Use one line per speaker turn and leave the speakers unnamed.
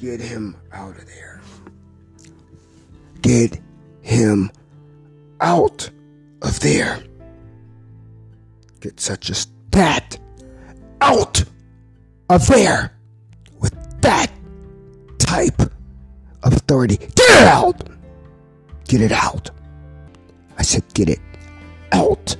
Get him out of there. Get him out of there. Get such a stat out of there with that type of authority. Get it out! Get it out. I said, get it out.